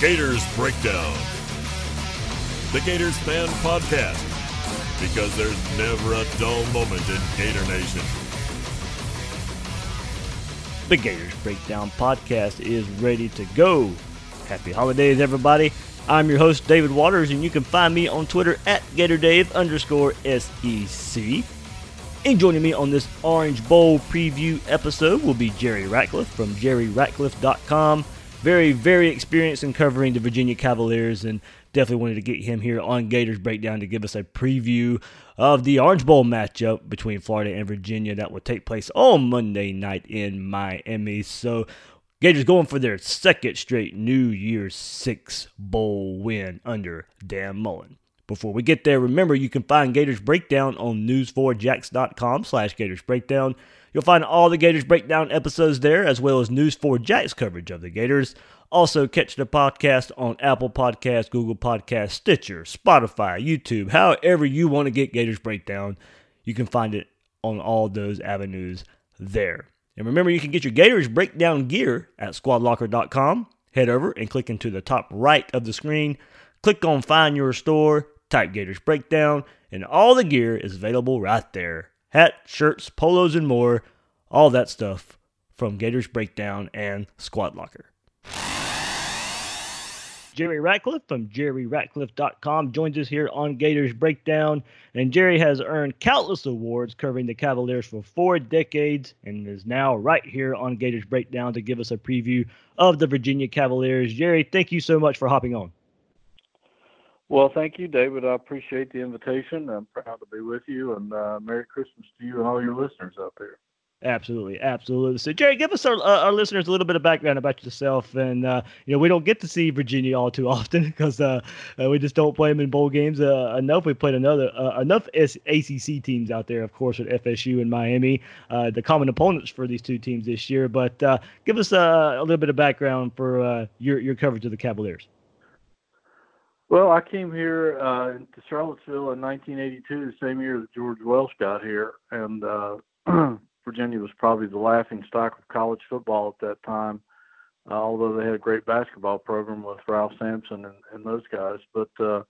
Gators Breakdown. The Gators Fan Podcast. Because there's never a dull moment in Gator Nation. The Gators Breakdown podcast is ready to go. Happy holidays, everybody. I'm your host, David Waters, and you can find me on Twitter at GatorDave underscore SEC. And joining me on this Orange Bowl preview episode will be Jerry Ratcliffe from jerryratcliffe.com. Very, very experienced in covering the Virginia Cavaliers, and definitely wanted to get him here on Gators Breakdown to give us a preview of the Orange Bowl matchup between Florida and Virginia that will take place on Monday night in Miami. So, Gators going for their second straight New Year's Six Bowl win under Dan Mullen. Before we get there, remember you can find Gators Breakdown on news4jax.com slash Gators Breakdown. You'll find all the Gators Breakdown episodes there, as well as News4Jax coverage of the Gators. Also, catch the podcast on Apple Podcasts, Google Podcasts, Stitcher, Spotify, YouTube, however you want to get Gators Breakdown. You can find it on all those avenues there. And remember, you can get your Gators Breakdown gear at squadlocker.com. Head over and click into the top right of the screen. Click on Find Your Store, type Gators Breakdown, and all the gear is available right there hat, shirts, polos, and more. All that stuff from Gators Breakdown and Squad Locker. Jerry Ratcliffe from jerryratcliffe.com joins us here on Gators Breakdown. And Jerry has earned countless awards covering the Cavaliers for four decades and is now right here on Gators Breakdown to give us a preview of the Virginia Cavaliers. Jerry, thank you so much for hopping on. Well, thank you, David. I appreciate the invitation. I'm proud to be with you, and uh, Merry Christmas to you and all your listeners out there. Absolutely, absolutely. So, Jerry, give us our, uh, our listeners a little bit of background about yourself. And uh, you know, we don't get to see Virginia all too often because uh, uh, we just don't play them in bowl games uh, enough. We played another uh, enough ACC teams out there, of course, with FSU and Miami, the common opponents for these two teams this year. But give us a little bit of background for your your coverage of the Cavaliers. Well, I came here uh, to Charlottesville in 1982, the same year that George Welsh got here, and uh, Virginia was probably the laughing stock of college football at that time. Uh, although they had a great basketball program with Ralph Sampson and, and those guys, but uh,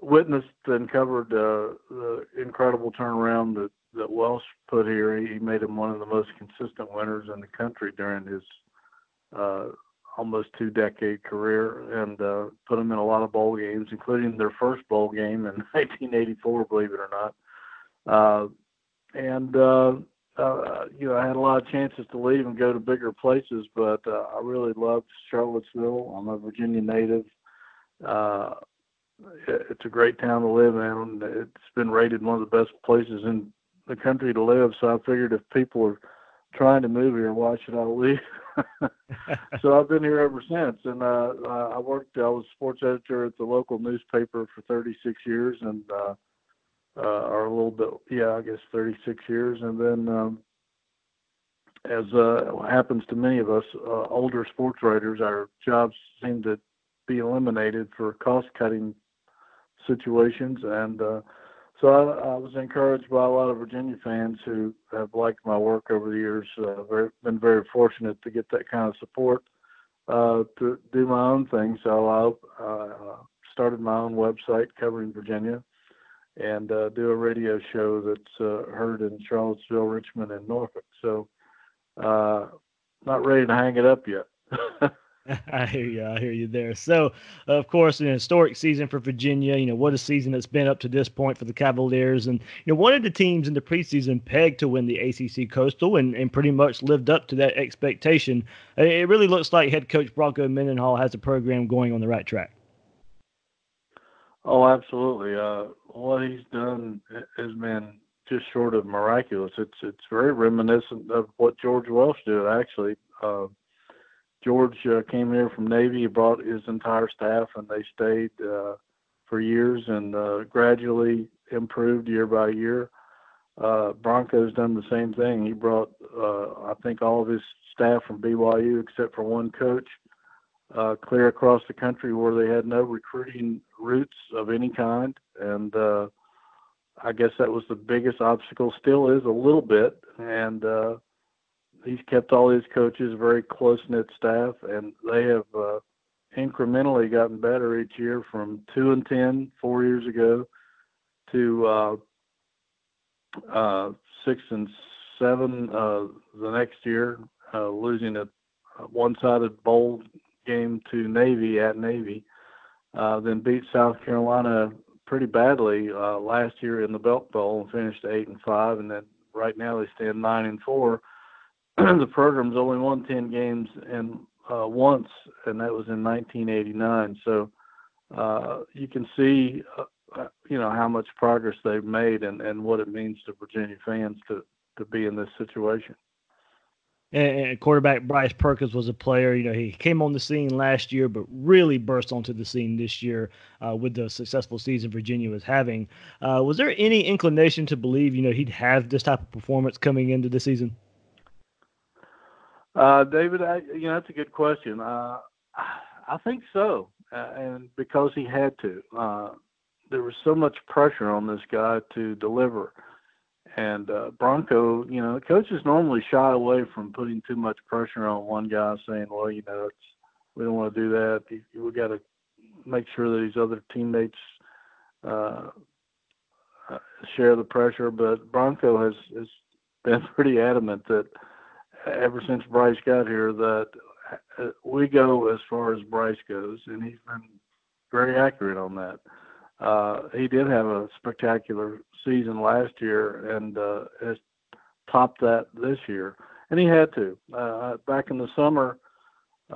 witnessed and covered uh, the incredible turnaround that that Welsh put here. He, made him one of the most consistent winners in the country during his uh, almost two decade career and uh, put them in a lot of bowl games, including their first bowl game in 1984, believe it or not. Uh, and uh, uh, you know, I had a lot of chances to leave and go to bigger places, but uh, I really loved Charlottesville. I'm a Virginia native. Uh, it's a great town to live in. It's been rated one of the best places in the country to live. So I figured if people are trying to move here, why should I leave? so I've been here ever since. And uh, I worked. I was sports editor at the local newspaper for 36 years, and uh, uh, or a little bit, yeah, I guess 36 years. And then, um, as uh, happens to many of us, uh, older sports writers, our jobs seem to be eliminated for cost-cutting situations, and uh, so I, I, was encouraged by a lot of Virginia fans who have liked my work over the years. Uh, very, been very fortunate to get that kind of support uh, to do my own thing. So I uh, started my own website covering Virginia and uh, do a radio show that's uh, heard in Charlottesville, Richmond, and Norfolk. So, uh, not ready to hang it up yet. I hear you. I hear you there. So, of course, an historic season for Virginia. You know, what a season it's been up to this point for the Cavaliers. And, you know, one of the teams in the preseason pegged to win the ACC Coastal and, and pretty much lived up to that expectation. It really looks like head coach Bronco Mendenhall has the program going on the right track. Oh, absolutely. Uh, what he's done has been just short of miraculous. It's it's very reminiscent of what George Welsh did, actually. Uh, George uh, came here from Navy. He brought his entire staff, and they stayed uh, for years and uh, gradually improved year by year. Uh, Bronco's done the same thing. He brought, uh, I think, all of his staff from BYU except for one coach uh, clear across the country where they had no recruiting routes of any kind, and uh, I guess that was the biggest obstacle. Still is a little bit, and uh, he's kept all his coaches very close knit staff, and they have uh, incrementally gotten better each year from two and ten four years ago to uh, uh, six and seven uh, the next year, uh, losing a one-sided bowl game to Navy at Navy. Uh, then beat South Carolina pretty badly last year in the Belk Bowl and finished eight and five, and then right now they stand nine and four the program's only won 10 games and uh, once, and that was in 1989. So uh, you can see, uh, uh, you know, how much progress they've made and, and what it means to Virginia fans to, to be in this situation. And quarterback Bryce Perkins was a player. You know, he came on the scene last year, but really burst onto the scene this year uh, with the successful season Virginia was having. Uh, was there any inclination to believe, you know, he'd have this type of performance coming into the season? Uh, David, I, you know that's a good question. Uh, I think so, uh, and because he had to, uh, there was so much pressure on this guy to deliver. And uh, Bronco, you know, coaches normally shy away from putting too much pressure on one guy, saying, "Well, you know, we don't want to do that. We got to make sure that his other teammates uh, share the pressure." But Bronco has has been pretty adamant that ever since Bryce got here that uh, we go as far as Bryce goes, and he's been very accurate on that. Uh, he did have a spectacular season last year and uh, has topped that this year, and he had to. Uh, back in the summer,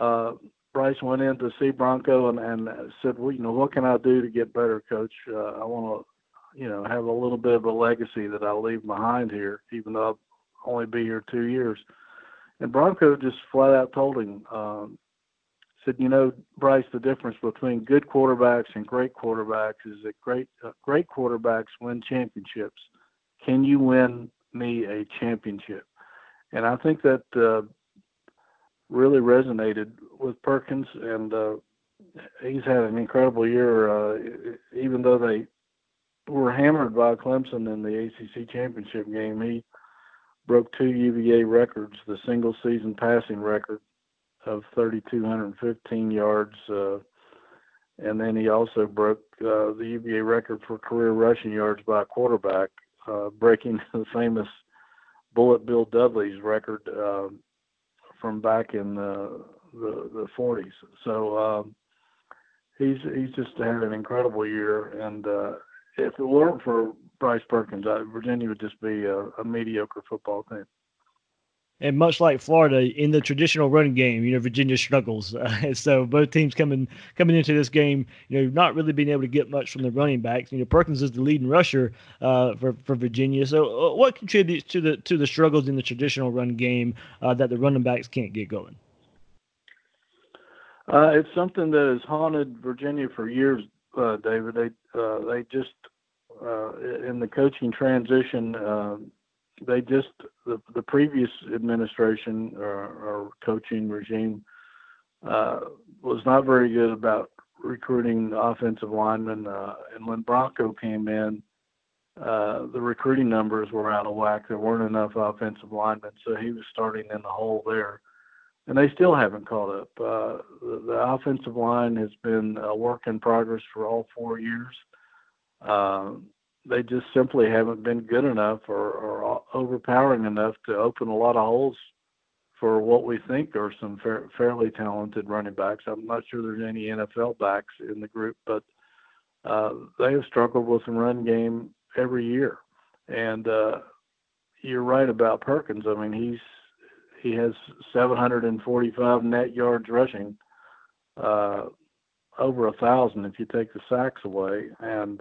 uh, Bryce went in to see Bronco and, and said, "Well, you know, what can I do to get better, Coach? Uh, I want to, you know, have a little bit of a legacy that I leave behind here, even though I'll only be here two years." And Bronco just flat out told him, um, said, you know, Bryce, the difference between good quarterbacks and great quarterbacks is that great uh, great quarterbacks win championships. Can you win me a championship? And I think that uh, really resonated with Perkins, and uh, he's had an incredible year. Uh, even though they were hammered by Clemson in the ACC championship game, he broke two UVA records, the single season passing record of 3,215 yards. Uh, and then he also broke uh, the UVA record for career rushing yards by a quarterback, uh, breaking the famous Bullet Bill Dudley's record uh, from back in the, the, the 40s. So um, he's he's just had an incredible year, and uh, if it weren't for Bryce Perkins, Virginia would just be a, a mediocre football team. And much like Florida, in the traditional running game, you know Virginia struggles. Uh, so both teams coming coming into this game, you know, not really being able to get much from the running backs. You know, Perkins is the leading rusher uh, for for Virginia. So, uh, what contributes to the to the struggles in the traditional run game uh, that the running backs can't get going? Uh, it's something that has haunted Virginia for years, uh, David. They they just in the coaching transition, uh, they just the, the previous administration or, or coaching regime uh, was not very good about recruiting offensive linemen. Uh, and when Bronco came in, uh, the recruiting numbers were out of whack. There weren't enough offensive linemen, so he was starting in the hole there. And they still haven't caught up. Uh, the, the offensive line has been a work in progress for all four years. Uh, they just simply haven't been good enough or, or overpowering enough to open a lot of holes for what we think are some fa- fairly talented running backs. I'm not sure there's any NFL backs in the group, but uh, they have struggled with the run game every year. And uh, you're right about Perkins. I mean, he's he has 745 net yards rushing, uh, over a thousand if you take the sacks away, and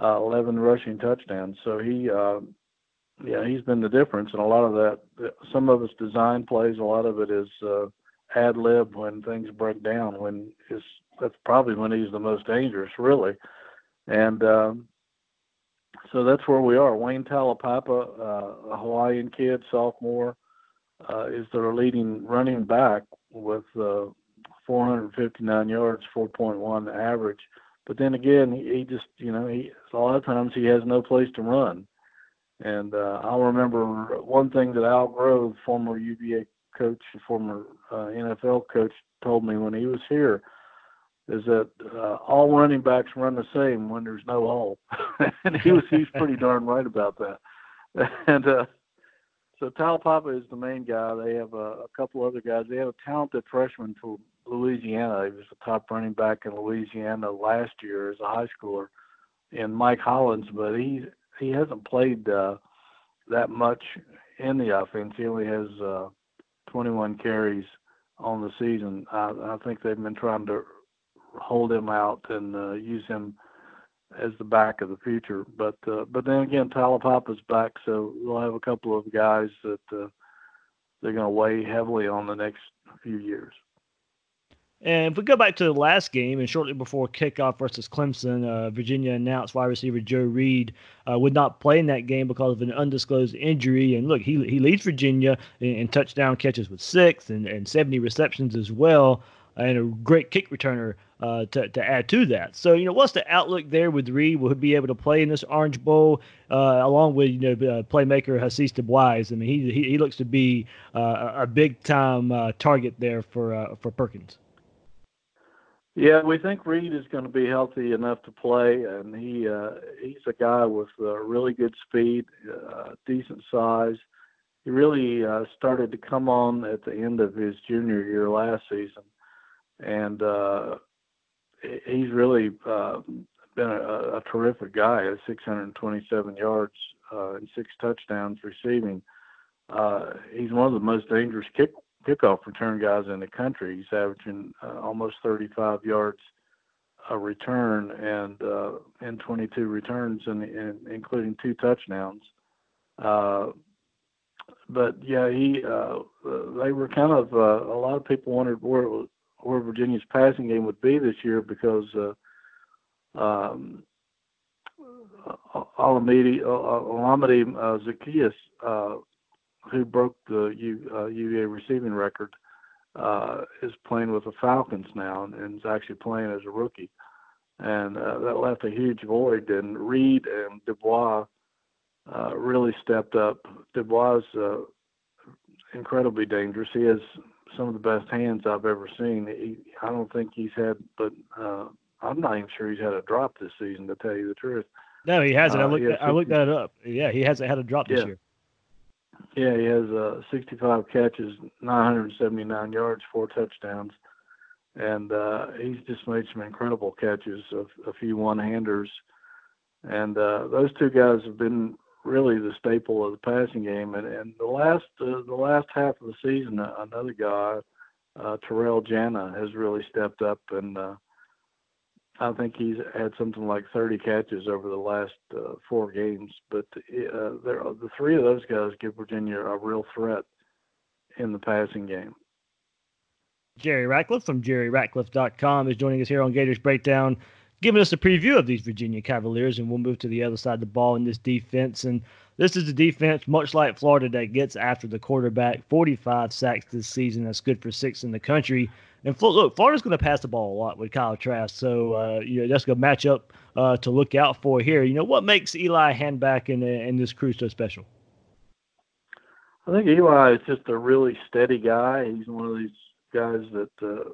uh, 11 rushing touchdowns. So he, uh, yeah, he's been the difference, and a lot of that. Some of it's design plays, a lot of it is uh, ad lib when things break down. When his that's probably when he's the most dangerous, really, and. Um, so that's where we are. Wayne Taulapapa, uh, a Hawaiian kid, sophomore, uh, is their leading running back with uh, 459 yards, 4.1 average. But then again, he, he just, you know, he a lot of times he has no place to run. And uh, I'll remember one thing that Al Groh, former UVA coach, former uh, NFL coach, told me when he was here is that uh, all running backs run the same when there's no hole, and he was he's pretty darn right about that. And uh, so Taulapapa is the main guy. They have a, a couple other guys. They have a talented freshman from Louisiana. He was the top running back in Louisiana last year as a high schooler, and Mike Hollins. But he he hasn't played uh, that much in the offense. He only has uh, 21 carries on the season. I, I think they've been trying to hold him out and uh, use him as the back of the future. But uh, but then again, Taulapapa's back, so we'll have a couple of guys that uh, they're going to weigh heavily on the next few years. And if we go back to the last game, and shortly before kickoff versus Clemson, uh, Virginia announced wide receiver Joe Reed uh, would not play in that game because of an undisclosed injury. And look, he, he leads Virginia in, in touchdown catches with six and, and 70 receptions as well, and a great kick returner uh, to, to add to that. So, you know, what's the outlook there with Reed? Will he be able to play in this Orange Bowl uh, along with, you know, uh, playmaker Hasise Dubois? I mean, he, he, he looks to be uh, a big time uh, target there for, uh, for Perkins. Yeah, we think Reed is going to be healthy enough to play, and he he's a guy with really good speed, decent size. He really started to come on at the end of his junior year last season, and uh, he's really uh, been a, a terrific guy at 627 yards uh, and six touchdowns receiving. Uh, he's one of the most dangerous kick kickoff return guys in the country. He's averaging uh, almost 35 yards a return and uh, and 22 returns, and, and including two touchdowns. Uh, but yeah, he uh, they were kind of uh, a lot of people wondered where where Virginia's passing game would be this year because uh, um, Olamide Olamide uh, Zaccheaus uh, who broke the U, uh, UVA receiving record, uh, is playing with the Falcons now and, and is actually playing as a rookie. And uh, that left a huge void. And Reed and Dubois uh, really stepped up. Dubois is uh, incredibly dangerous. He has some of the best hands I've ever seen. He, I don't think he's had, but uh, I'm not even sure he's had a drop this season, to tell you the truth. No, he hasn't. I uh, looked. I looked that up. Yeah, he hasn't had a drop this yeah. year. Yeah, he has uh, 65 catches, 979 yards, four touchdowns, and uh, he's just made some incredible catches, of a few one-handers, and uh, those two guys have been really the staple of the passing game. And, and the last uh, the last half of the season, another guy, uh, Terrell Jana, has really stepped up and. Uh, I think he's had something like 30 catches over the last uh, four games. But uh, there, the three of those guys give Virginia a real threat in the passing game. Jerry Ratcliffe from jerryratcliffe.com is joining us here on Gators Breakdown, giving us a preview of these Virginia Cavaliers, and we'll move to the other side of the ball in this defense. And this is a defense, much like Florida, that gets after the quarterback. 45 sacks this season. That's good for six in the country. And look, Florida's going to pass the ball a lot with Kyle Trask, so uh, you know that's a to match uh, to look out for here. You know what makes Eli Hanback and and this crew so special? I think Eli is just a really steady guy. He's one of these guys that uh,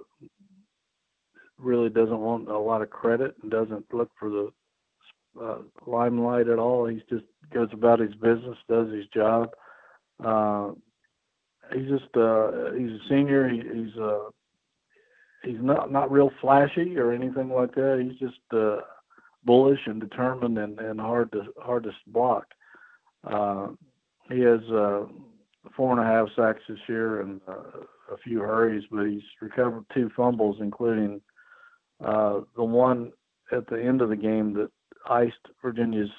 really doesn't want a lot of credit and doesn't look for the uh, limelight at all. He just goes about his business, does his job. Uh, he's just uh, he's a senior. He, he's uh, he's not not real flashy or anything like that. He's just uh, bullish and determined and, and hard to hard to block. Uh, he has uh, four and a half sacks this year and uh, a few hurries, but he's recovered two fumbles, including uh, the one at the end of the game that iced Virginia's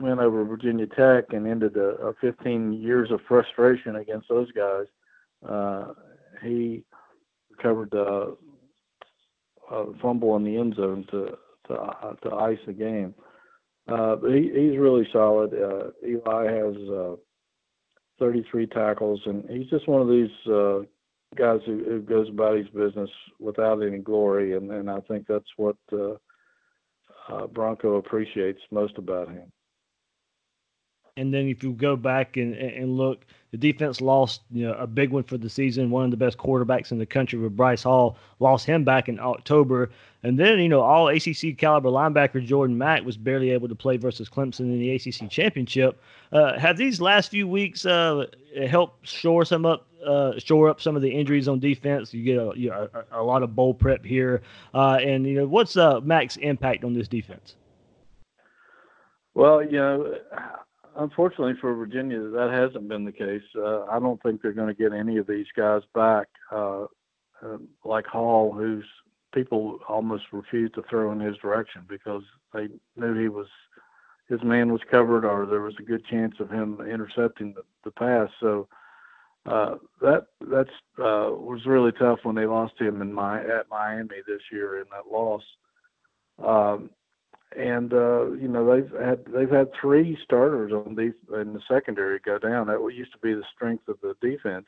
win over Virginia Tech and ended a, a 15 years of frustration against those guys. Uh, he recovered a fumble in the end zone to to, uh, to ice the game. Uh, but he, he's really solid. Uh, Eli has uh, 33 tackles, and he's just one of these uh, guys who, who goes about his business without any glory, and, and I think that's what uh, uh, Bronco appreciates most about him. And then if you go back and, and look, the defense lost you know, a big one for the season. One of the best quarterbacks in the country with Bryce Hall lost him back in October. And then, you know, all ACC caliber linebacker Jordan Mack was barely able to play versus Clemson in the ACC championship. Uh, have these last few weeks uh, helped shore some up, uh, shore up some of the injuries on defense? You get a, you know, a, a lot of bowl prep here, uh, and you know, what's uh, Mack's impact on this defense? Well, you know, unfortunately for Virginia, that hasn't been the case. Uh, I don't think they're going to get any of these guys back, uh, uh, like Hall, who's people almost refused to throw in his direction because they knew he was his man was covered, or there was a good chance of him intercepting the, the pass. So uh, that that's uh, was really tough when they lost him in my at Miami this year in that loss. Um, and uh, you know they've had they've had three starters on the in the secondary go down. That used to be the strength of the defense,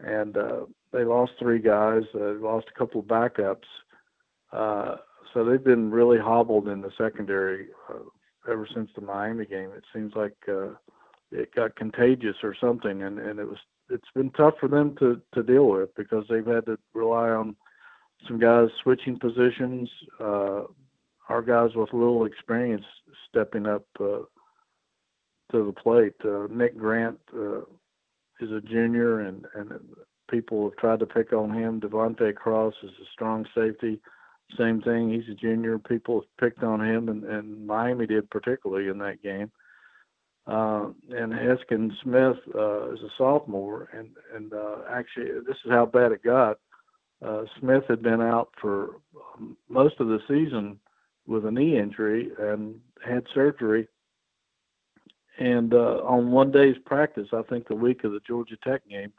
and uh, they lost three guys. Uh, lost a couple of backups, uh, so they've been really hobbled in the secondary uh, ever since the Miami game. It seems like uh, it got contagious or something, and and it was it's been tough for them to to deal with because they've had to rely on some guys switching positions. Uh, our guys with little experience stepping up uh, to the plate. Uh, Nick Grant uh, is a junior, and and people have tried to pick on him. De'Vante Cross is a strong safety. Same thing. He's a junior. People have picked on him, and, and Miami did particularly in that game. Uh, and Heskin Smith uh, is a sophomore, and and uh, actually this is how bad it got. Uh, Smith had been out for most of the season with a knee injury and had surgery. And uh, on one day's practice, I think the week of the Georgia Tech game,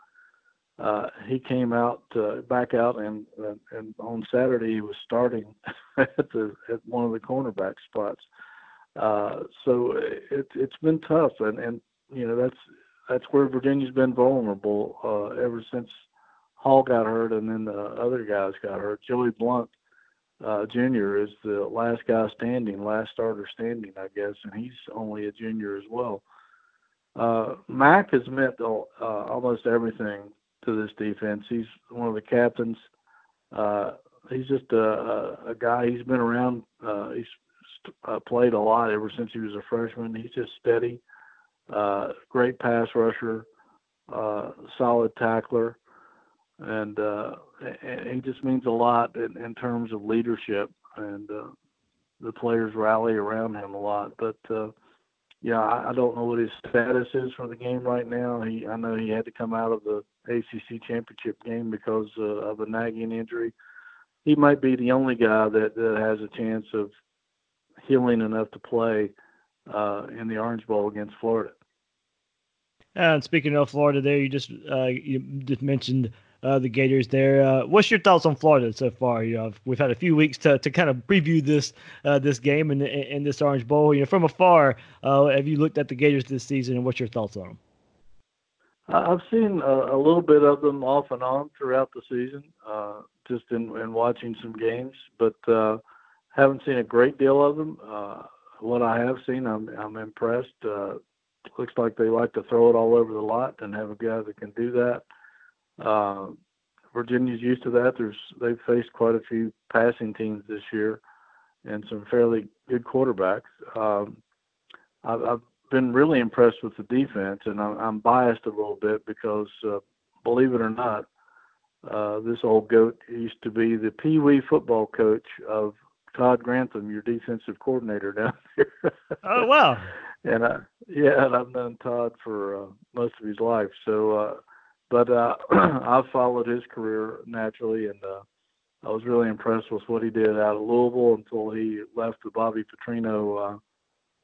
uh, he came out back out, and, and and on Saturday he was starting at the at one of the cornerback spots. Uh, so it it's been tough, and and you know that's that's where Virginia's been vulnerable uh, ever since Hall got hurt, and then the other guys got hurt. Joey Blount uh, junior is the last guy standing, last starter standing, I guess, and he's only a junior as well. Uh, Mack has meant uh, almost everything to this defense. He's one of the captains. Uh, he's just a, a, a guy. He's been around. Uh, he's uh, played a lot ever since he was a freshman. He's just steady, uh, great pass rusher, uh, solid tackler and uh, he just means a lot in, in terms of leadership, and uh, the players rally around him a lot. But uh, yeah, I, I don't know what his status is for the game right now. He, I know he had to come out of the ACC championship game because of a nagging injury. He might be the only guy that, that has a chance of healing enough to play uh, in the Orange Bowl against Florida. And speaking of Florida, there you just uh, you just mentioned uh, the Gators there. Uh, what's your thoughts on Florida so far? You know, we've had a few weeks to, to kind of preview this uh, this game and in, in this Orange Bowl. You know, from afar, uh, have you looked at the Gators this season, and what's your thoughts on them? I've seen a, a little bit of them off and on throughout the season, uh, just in, in watching some games, but uh, haven't seen a great deal of them. what I have seen, I'm I'm impressed. looks like they like to throw it all over the lot and have a guy that can do that. Uh, Virginia's used to that. There's they've faced quite a few passing teams this year, and some fairly good quarterbacks. Um, I've, I've been really impressed with the defense, and I'm, I'm biased a little bit because, uh, believe it or not, uh, this old goat used to be the Pee Wee football coach of Todd Grantham, your defensive coordinator down here. oh wow! and uh, yeah, and I've known Todd for uh, most of his life. So, uh, but uh, I've followed his career naturally, and uh, I was really impressed with what he did out of Louisville until he left the Bobby Petrino uh,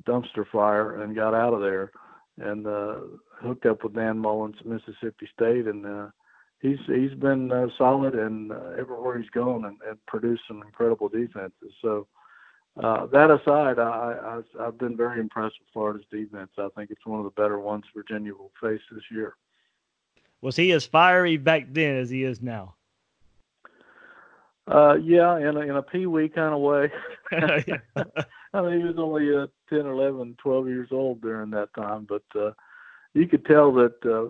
dumpster fire and got out of there, and uh, hooked up with Dan Mullins at Mississippi State, and uh, he's he's been uh, solid and uh, everywhere he's gone and, and produced some incredible defenses. So uh, that aside, I, I I've been very impressed with Florida's defense. I think it's one of the better ones Virginia will face this year. Was he as fiery back then as he is now? Uh, yeah, in a, in a pee wee kind of way. I mean, he was only uh, 10, 11, 12 years old during that time, but uh, you could tell that uh,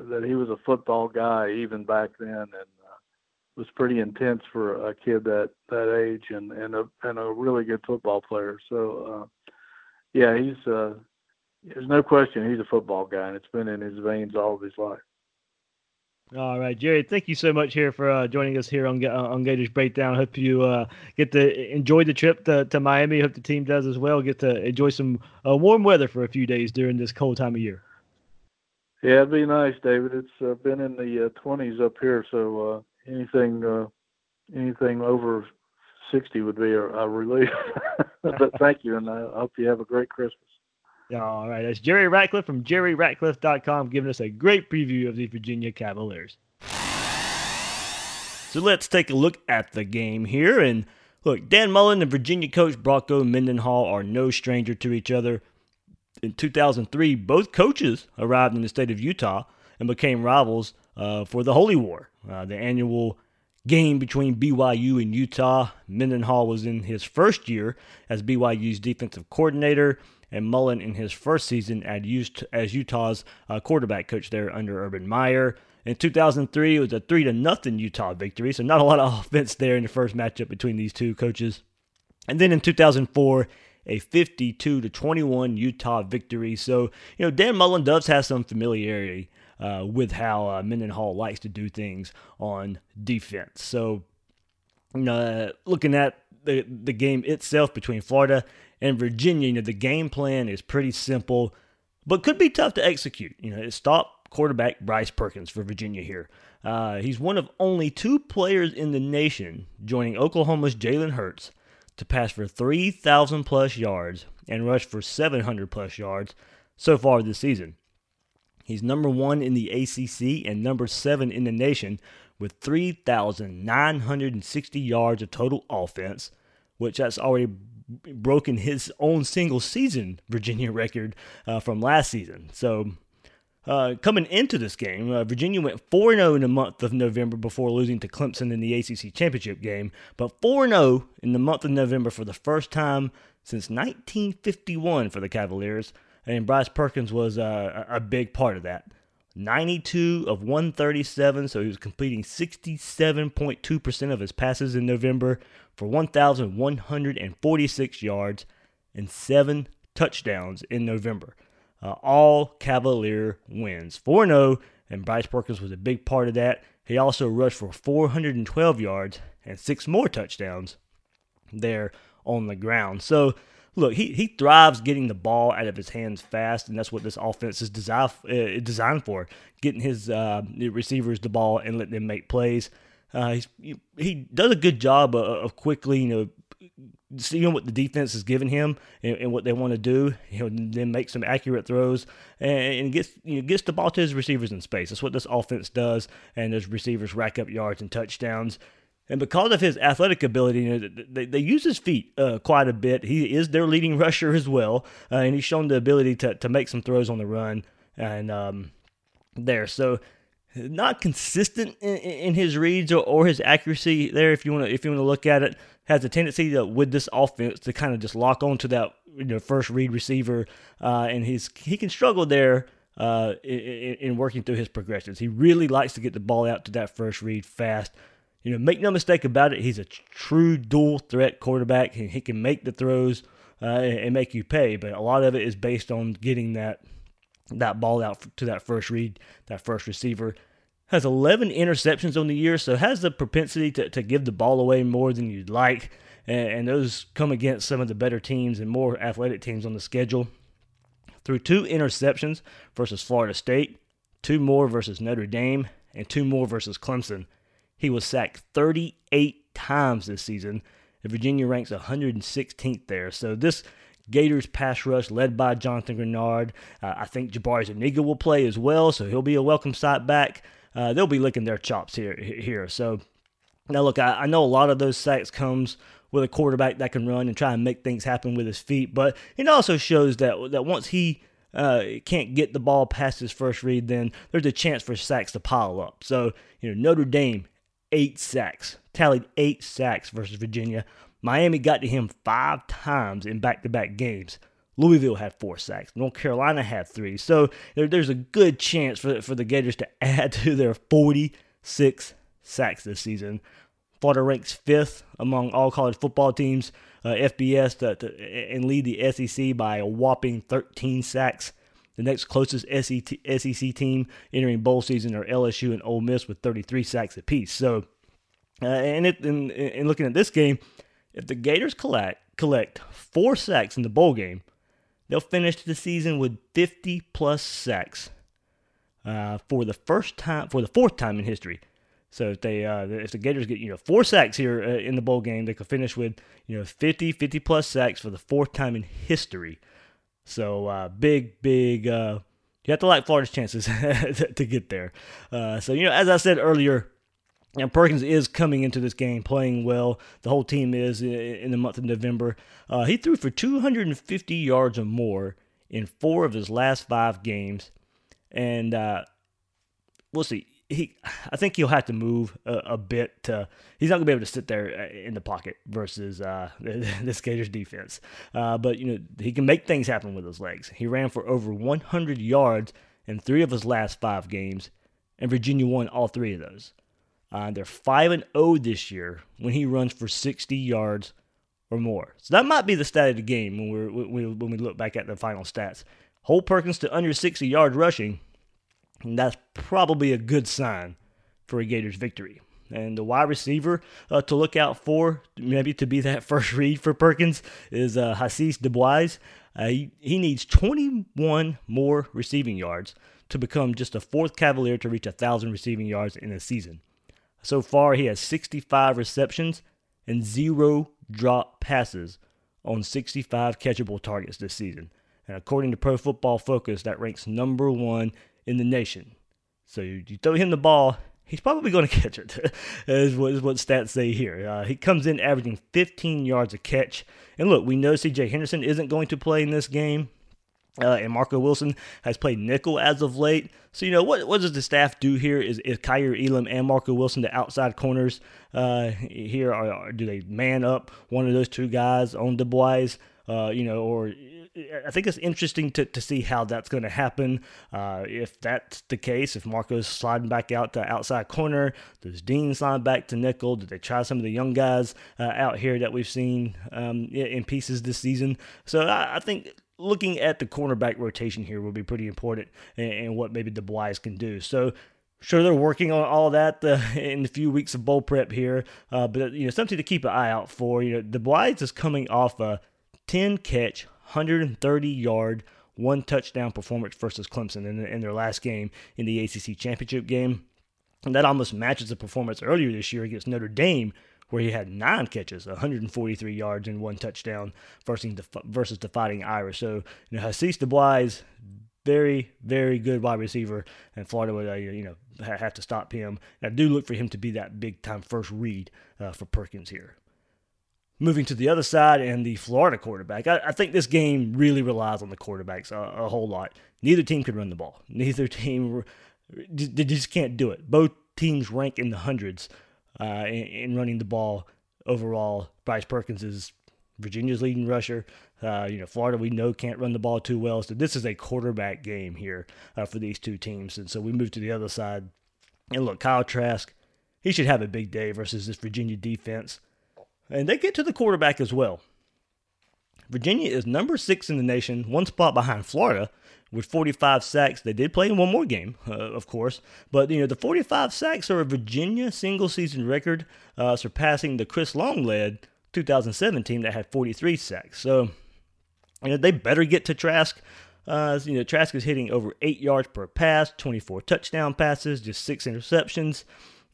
that he was a football guy even back then, and uh, was pretty intense for a kid that that age, and and a and a really good football player. So, uh, yeah, he's uh, there's no question he's a football guy, and it's been in his veins all of his life. All right, Jerry. Thank you so much here for uh, joining us here on uh, on Gators Breakdown. Hope you uh, get to enjoy the trip to, to Miami. Hope the team does as well. Get to enjoy some uh, warm weather for a few days during this cold time of year. Yeah, it'd be nice, David. It's uh, been in the uh, 20s up here, so uh, anything uh, anything over 60 would be a, a relief. but thank you, and I hope you have a great Christmas. All right, that's Jerry Ratcliffe from JerryRatcliffe.com giving us a great preview of the Virginia Cavaliers. So let's take a look at the game here. And look, Dan Mullen and Virginia coach Bronco Mendenhall are no stranger to each other in 2003, both coaches arrived in the state of Utah and became rivals uh, for the Holy War, uh, the annual game between BYU and Utah. Mendenhall was in his first year as BYU's defensive coordinator, and Mullen in his first season as Utah's uh, quarterback coach there under Urban Meyer. In 2003, it was a three to nothing Utah victory, so not a lot of offense there in the first matchup between these two coaches. And then in 2004, a 52 to 21 Utah victory. So, you know, Dan Mullen does have some familiarity uh, with how uh, Mendenhall likes to do things on defense. So, uh, looking at the, the game itself between Florida and Virginia, you know, the game plan is pretty simple, but could be tough to execute. You know, stop quarterback Bryce Perkins for Virginia here. Uh, he's one of only two players in the nation joining Oklahoma's Jalen Hurts to pass for 3,000 plus yards and rush for 700 plus yards so far this season. He's number one in the ACC and number seven in the nation with 3,960 yards of total offense, which that's already broken his own single season Virginia record uh, from last season. So uh, coming into this game, uh, Virginia went 4 0 in the month of November before losing to Clemson in the ACC championship game, but 4 0 in the month of November for the first time since 1951 for the Cavaliers, and Bryce Perkins was uh, a big part of that. 92 of 137, so he was completing 67.2% of his passes in November for 1,146 yards and seven touchdowns in November uh, all Cavalier wins. 4 0, and Bryce Perkins was a big part of that. He also rushed for 412 yards and six more touchdowns there on the ground. So, look, he, he thrives getting the ball out of his hands fast, and that's what this offense is designed, uh, designed for getting his uh, receivers the ball and letting them make plays. Uh, he does a good job of, of quickly, you know, seeing what the defense is giving him and, and, what they want to do, you know, then make some accurate throws and, and gets you know, gets the ball to his receivers in space. That's what this offense does, and those receivers rack up yards and touchdowns. And because of his athletic ability, you know, they, they use his feet uh, quite a bit. He is their leading rusher as well, uh, and he's shown the ability to, to make some throws on the run and um, there. So not consistent in, in his reads or, or, his accuracy there. If you want to, if you want to look at it, has a tendency to, with this offense to kind of just lock onto that you know, first read receiver, uh, and he's he can struggle there uh, in, in, working through his progressions. He really likes to get the ball out to that first read fast. you know, make no mistake about it, he's a true dual threat quarterback. He, he can make the throws uh, and, and make you pay, but a lot of it is based on getting that that ball out to that first read, that first receiver. Has 11 interceptions on the year, so has the propensity to, to give the ball away more than you'd like. And, and those come against some of the better teams and more athletic teams on the schedule. Through two interceptions versus Florida State, two more versus Notre Dame, and two more versus Clemson. He was sacked 38 times this season, and Virginia ranks 116th there. So this Gators pass rush led by Jonathan Greenard. Uh, I think Jabari Zuniga will play as well, so he'll be a welcome sight back. Uh, they'll be licking their chops here. Here, so now look, I, I know a lot of those sacks comes with a quarterback that can run and try and make things happen with his feet, but it also shows that that once he uh, can't get the ball past his first read, then there's a chance for sacks to pile up. So you know Notre Dame eight sacks, tallied eight sacks versus Virginia. Miami got to him five times in back to back games. Louisville had four sacks. North Carolina had three. So there, there's a good chance for, for the Gators to add to their 46 sacks this season. Florida ranks fifth among all college football teams, uh, FBS, to, to, and lead the SEC by a whopping 13 sacks. The next closest SEC team entering bowl season are LSU and Ole Miss with 33 sacks apiece. So, uh, and, it, and, and looking at this game, if the Gators collect collect four sacks in the bowl game, they'll finish the season with 50 plus sacks uh, for the first time for the fourth time in history. So if they uh, if the Gators get you know four sacks here uh, in the bowl game, they could finish with you know 50 50 plus sacks for the fourth time in history. So uh, big big uh, you have to like Florida's chances to get there. Uh, so you know as I said earlier, and Perkins is coming into this game playing well. The whole team is in the month of November. Uh, he threw for 250 yards or more in four of his last five games, and uh, we'll see. He, I think he'll have to move a, a, bit. To, he's not gonna be able to sit there uh, in the pocket versus uh, this Gators defense. Uh, but you know he can make things happen with his legs. He ran for over 100 yards in three of his last five games, and Virginia won all three of those. Uh, they're 5 and 0 this year when he runs for 60 yards or more. So that might be the stat of the game when, we're, when, we, when we look back at the final stats. Hold Perkins to under 60 yards rushing, and that's probably a good sign for a Gators victory. And the wide receiver uh, to look out for, maybe to be that first read for Perkins, is uh, Hasise Dubois. Uh, he, he needs 21 more receiving yards to become just the fourth Cavalier to reach 1,000 receiving yards in a season. So far, he has 65 receptions and zero drop passes on 65 catchable targets this season. And according to Pro Football Focus, that ranks number one in the nation. So you, you throw him the ball, he's probably going to catch it, is, what, is what stats say here. Uh, he comes in averaging 15 yards a catch. And look, we know CJ Henderson isn't going to play in this game. Uh, and Marco Wilson has played nickel as of late. So, you know, what, what does the staff do here? Is, is Kaiir Elam and Marco Wilson the outside corners uh, here? Or, do they man up one of those two guys on Dubois? Uh, you know, or I think it's interesting to, to see how that's going to happen. Uh, if that's the case, if Marco's sliding back out to outside corner, does Dean slide back to nickel? Did they try some of the young guys uh, out here that we've seen um, in pieces this season? So I, I think looking at the cornerback rotation here will be pretty important and, what maybe the Dubois can do. So sure they're working on all that uh, in the few weeks of bowl prep here, uh, but you know something to keep an eye out for. You know the Dubois is coming off a 10 catch, 130 yard, one touchdown performance versus Clemson in, in their last game in the ACC championship game. And that almost matches the performance earlier this year against Notre Dame, where he had nine catches, 143 yards, and one touchdown versus the, versus the Fighting Irish. So, you know, Hasise Dubois, very, very good wide receiver, and Florida would, uh, you know, have to stop him. And I do look for him to be that big time first read uh, for Perkins here. Moving to the other side and the Florida quarterback, I, I think this game really relies on the quarterbacks a, a, whole lot. Neither team could run the ball. Neither team, they just can't do it. Both teams rank in the hundreds uh, in, in, running the ball overall. Bryce Perkins is Virginia's leading rusher. Uh, you know, Florida we know can't run the ball too well, so this is a quarterback game here uh, for these two teams. And so we move to the other side, and look, Kyle Trask, he should have a big day versus this Virginia defense. And they get to the quarterback as well. Virginia is number six in the nation, one spot behind Florida with 45 sacks. They did play in one more game, uh, of course, but you know the 45 sacks are a Virginia single season record, uh, surpassing the Chris Long led 2007 team that had 43 sacks. So you know they better get to Trask. Uh, you know Trask is hitting over eight yards per pass, 24 touchdown passes, just six interceptions.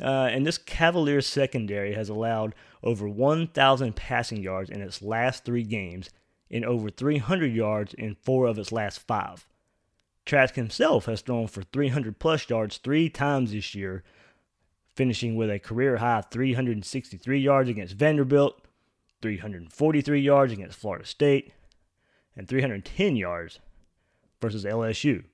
Uh, and this Cavaliers secondary has allowed over 1,000 passing yards in its last three games and over 300 yards in four of its last five. Trask himself has thrown for 300 plus yards three times this year, finishing with a career high 363 yards against Vanderbilt, 343 yards against Florida State, and 310 yards versus LSU.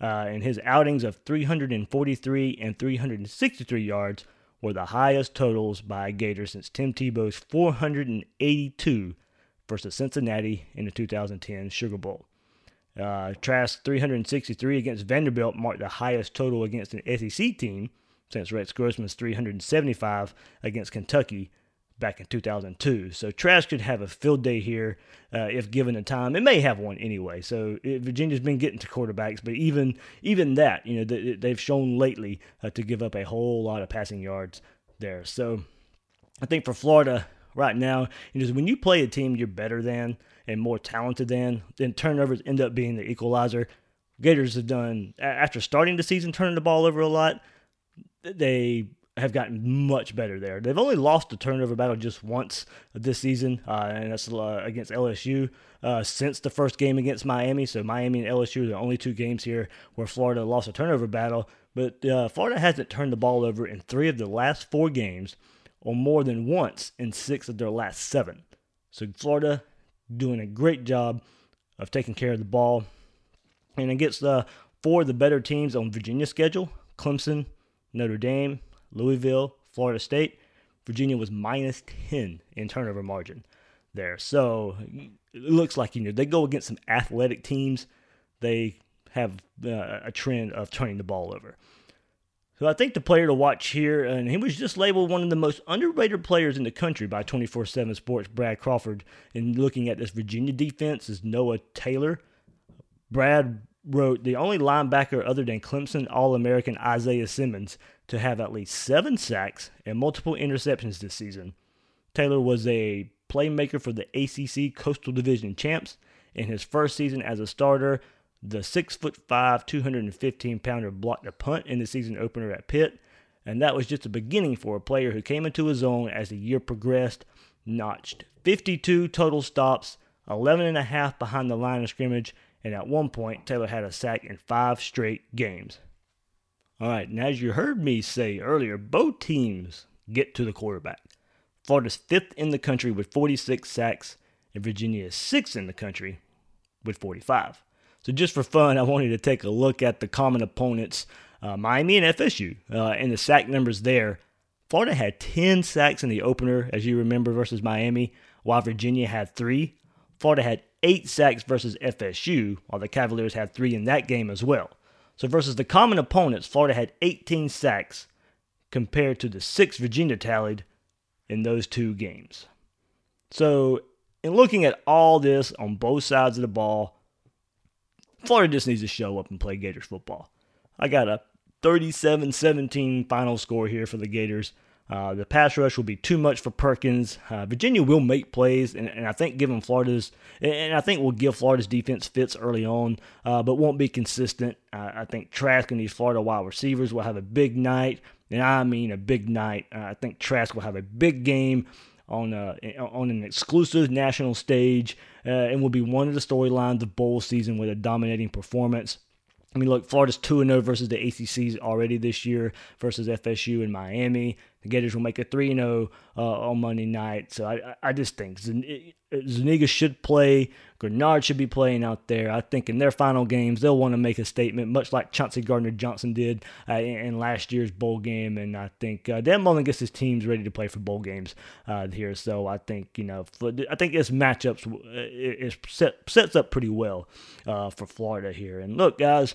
Uh, and his outings of 343 and 363 yards were the highest totals by a Gator since Tim Tebow's 482 versus Cincinnati in the 2010 Sugar Bowl. Uh, Trask 363 against Vanderbilt marked the highest total against an SEC team since Rex Grossman's 375 against Kentucky back in 2002. So Trask could have a field day here uh, if given the time. It may have one anyway. So it, Virginia's been getting to quarterbacks, but even even that, you know, they, they've shown lately uh, to give up a whole lot of passing yards there. So I think for Florida, right now is when you play a team you're better than and more talented than, then turnovers end up being the equalizer. Gators have done after starting the season turning the ball over a lot. They have gotten much better there. They've only lost the turnover battle just once this season, uh, and that's uh, against LSU uh, since the first game against Miami. So Miami and LSU are the only two games here where Florida lost a turnover battle. But uh, Florida hasn't turned the ball over in three of the last four games or more than once in six of their last seven. So Florida doing a great job of taking care of the ball. And against the uh, four of the better teams on Virginia's schedule, Clemson, Notre Dame, Louisville, Florida State, Virginia was minus 10 in turnover margin there. So it looks like, you know, they go against some athletic teams. They have uh, a trend of turning the ball over. So I think the player to watch here, and he was just labeled one of the most underrated players in the country by 24/7 Sports. Brad Crawford, in looking at this Virginia defense, is Noah Taylor. Brad wrote the only linebacker other than Clemson All-American Isaiah Simmons to have at least seven sacks and multiple interceptions this season. Taylor was a playmaker for the ACC Coastal Division champs in his first season as a starter the six foot five, 215 pounder blocked a punt in the season opener at Pitt, and that was just a beginning for a player who came into his own as the year progressed, notched 52 total stops, 11 and a half behind the line of scrimmage, and at one point, Taylor had a sack in five straight games. All right, and as you heard me say earlier, both teams get to the quarterback. Florida's fifth in the country with 46 sacks, and Virginia is sixth in the country with 45. So just for fun, I wanted to take a look at the common opponents, uh, Miami and FSU, uh, and the sack numbers there. Florida had 10 sacks in the opener, as you remember, versus Miami, while Virginia had three. Florida had eight sacks versus FSU, while the Cavaliers had three in that game as well. So versus the common opponents, Florida had 18 sacks compared to the six Virginia tallied in those two games. So, in looking at all this on both sides of the ball, Florida just needs to show up and play Gators football. I got a 37 17 final score here for the Gators. Uh, the pass rush will be too much for Perkins. Uh, Virginia will make plays, and, and, I think given Florida's, and I think will give Florida's defense fits early on, uh, but won't be consistent. I think Trask and these Florida wide receivers will have a big night, and I mean a big night. I think Trask will have a big game on a, on an exclusive national stage uh, and will be one of the storylines of bowl season with a dominating performance. I mean, look, Florida's 2 0 versus the ACCs already this year versus FSU and Miami. Gators will make a 3 0 uh, on Monday night. So I, I just think Zuniga should play. Greenard should be playing out there. I think in their final games, they'll want to make a statement, much like Chauncey Gardner Johnson did uh, in, last year's bowl game. And I think uh, Dan Mullen gets his teams ready to play for bowl games uh, here. So I think, you know, I think this matchups uh, is set, sets up pretty well uh, for Florida here. And look, guys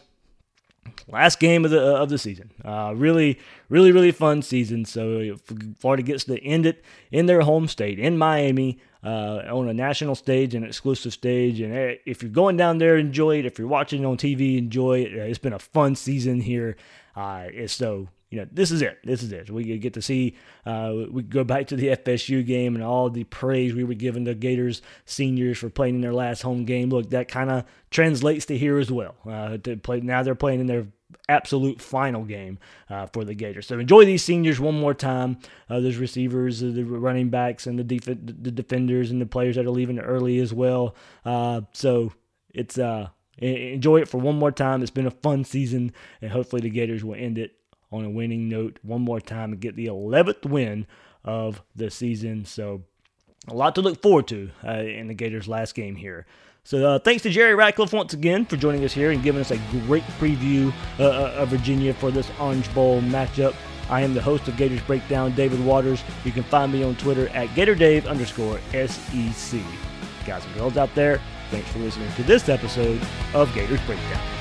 last game of the of the season. Uh, really, really, really fun season. So Florida gets to end it in their home state in Miami uh, on a national stage, an exclusive stage. And eh, if you're going down there, enjoy it. If you're watching on TV, enjoy it. It's been a fun season here. Uh, so you know, this is it. This is it. We get to see, uh, we go back to the FSU game and all the praise we were giving the Gators seniors for playing in their last home game. Look, that kind of translates to here as well. Uh, to play now, they're playing in their absolute final game uh, for the Gators. So enjoy these seniors one more time. Uh, those receivers, uh, the running backs, and the def- the defenders and the players that are leaving early as well. Uh, so it's uh enjoy it for one more time. It's been a fun season, and hopefully the Gators will end it on a winning note one more time and get the 11th win of the season. So, a lot to look forward to uh, in the Gators' last game here. So, uh, thanks to Jerry Ratcliffe once again for joining us here and giving us a great preview uh, uh of Virginia for this Orange Bowl matchup. I am the host of Gators Breakdown, David Waters. You can find me on Twitter at GatorDave underscore SEC. Guys and girls out there, thanks for listening to this episode of Gators Breakdown.